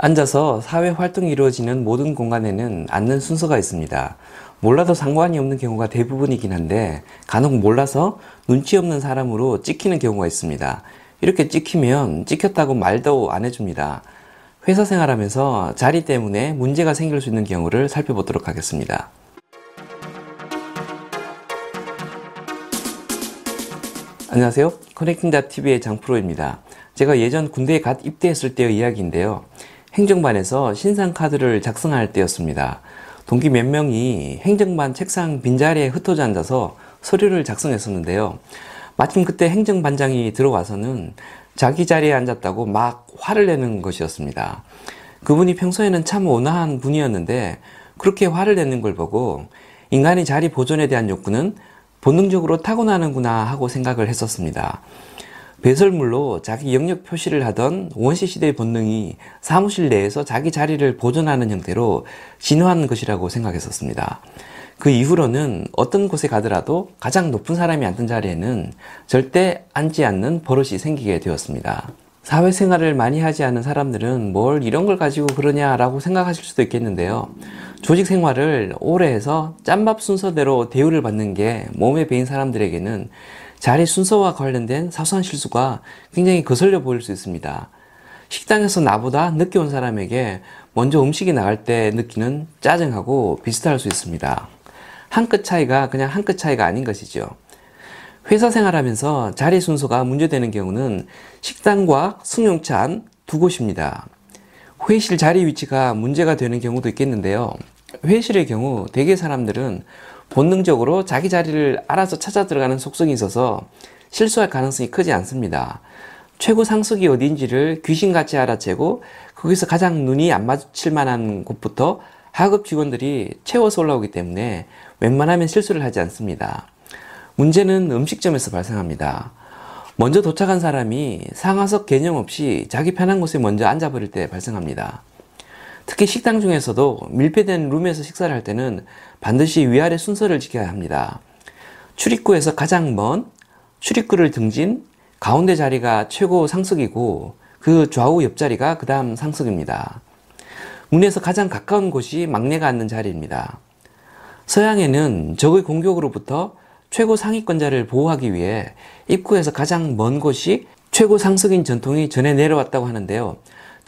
앉아서 사회 활동이 이루어지는 모든 공간에는 앉는 순서가 있습니다. 몰라도 상관이 없는 경우가 대부분이긴 한데 간혹 몰라서 눈치 없는 사람으로 찍히는 경우가 있습니다. 이렇게 찍히면 찍혔다고 말도 안 해줍니다. 회사 생활하면서 자리 때문에 문제가 생길 수 있는 경우를 살펴보도록 하겠습니다. 안녕하세요. 커넥팅닷TV의 장프로입니다. 제가 예전 군대에 갓 입대했을 때의 이야기인데요. 행정반에서 신상 카드를 작성할 때였습니다. 동기 몇 명이 행정반 책상 빈자리에 흩어져 앉아서 서류를 작성했었는데요. 마침 그때 행정반장이 들어와서는 자기 자리에 앉았다고 막 화를 내는 것이었습니다. 그분이 평소에는 참 온화한 분이었는데 그렇게 화를 내는 걸 보고 인간의 자리 보존에 대한 욕구는 본능적으로 타고나는구나 하고 생각을 했었습니다. 배설물로 자기 영역 표시를 하던 원시 시대의 본능이 사무실 내에서 자기 자리를 보존하는 형태로 진화한 것이라고 생각했었습니다. 그 이후로는 어떤 곳에 가더라도 가장 높은 사람이 앉은 자리에는 절대 앉지 않는 버릇이 생기게 되었습니다. 사회생활을 많이 하지 않은 사람들은 뭘 이런 걸 가지고 그러냐라고 생각하실 수도 있겠는데요. 조직 생활을 오래 해서 짬밥 순서대로 대우를 받는 게 몸에 배인 사람들에게는 자리 순서와 관련된 사소한 실수가 굉장히 거슬려 보일 수 있습니다. 식당에서 나보다 늦게 온 사람에게 먼저 음식이 나갈 때 느끼는 짜증하고 비슷할 수 있습니다. 한 끗 차이가 그냥 한 끗 차이가 아닌 것이죠. 회사 생활하면서 자리 순서가 문제되는 경우는 식당과 승용차 두 곳입니다. 회의실 자리 위치가 문제가 되는 경우도 있겠는데요. 회의실의 경우 대개 사람들은 본능적으로 자기 자리를 알아서 찾아 들어가는 속성이 있어서 실수할 가능성이 크지 않습니다. 최고 상석이 어디인지를 귀신같이 알아채고 거기서 가장 눈이 안 마주칠 만한 곳부터 하급 직원들이 채워서 올라오기 때문에 웬만하면 실수를 하지 않습니다. 문제는 음식점에서 발생합니다. 먼저 도착한 사람이 상하석 개념 없이 자기 편한 곳에 먼저 앉아버릴 때 발생합니다. 특히 식당 중에서도 밀폐된 룸에서 식사를 할 때는 반드시 위아래 순서를 지켜야 합니다. 출입구에서 가장 먼 출입구를 등진 가운데 자리가 최고 상석이고 그 좌우 옆자리가 그 다음 상석입니다. 문에서 가장 가까운 곳이 막내가 앉는 자리입니다. 서양에는 적의 공격으로부터 최고 상위권자를 보호하기 위해 입구에서 가장 먼 곳이 최고 상석인 전통이 전해 내려왔다고 하는데요.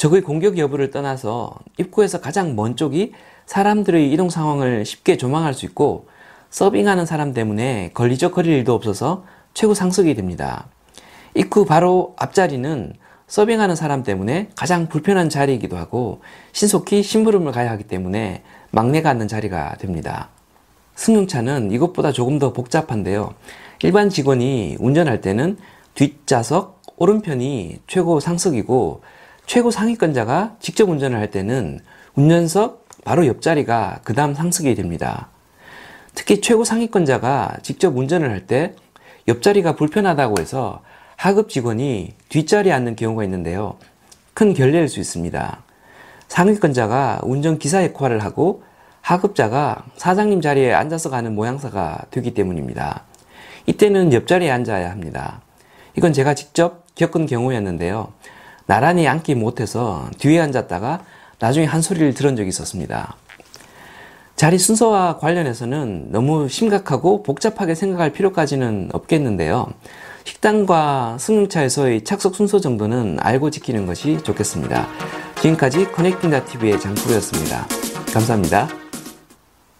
적의 공격 여부를 떠나서 입구에서 가장 먼 쪽이 사람들의 이동 상황을 쉽게 조망할 수 있고 서빙하는 사람 때문에 걸리적거릴 일도 없어서 최고 상석이 됩니다. 입구 바로 앞자리는 서빙하는 사람 때문에 가장 불편한 자리이기도 하고 신속히 심부름을 가야 하기 때문에 막내가 앉는 자리가 됩니다. 승용차는 이것보다 조금 더 복잡한데요. 일반 직원이 운전할 때는 뒷좌석 오른편이 최고 상석이고 최고 상위권자가 직접 운전을 할 때는 운전석 바로 옆자리가 그 다음 상승이 됩니다. 특히 최고 상위권자가 직접 운전을 할 때 옆자리가 불편하다고 해서 하급 직원이 뒷자리에 앉는 경우가 있는데요. 큰 결례일 수 있습니다. 상위권자가 운전기사 역할을 하고 하급자가 사장님 자리에 앉아서 가는 모양새가 되기 때문입니다. 이때는 옆자리에 앉아야 합니다. 이건 제가 직접 겪은 경우였는데요. 나란히 앉기 못해서 뒤에 앉았다가 나중에 한 소리를 들은 적이 있었습니다. 자리 순서와 관련해서는 너무 심각하고 복잡하게 생각할 필요까지는 없겠는데요. 식당과 승용차에서의 착석 순서 정도는 알고 지키는 것이 좋겠습니다. 지금까지 커넥팅다TV의 장프로였습니다. 감사합니다.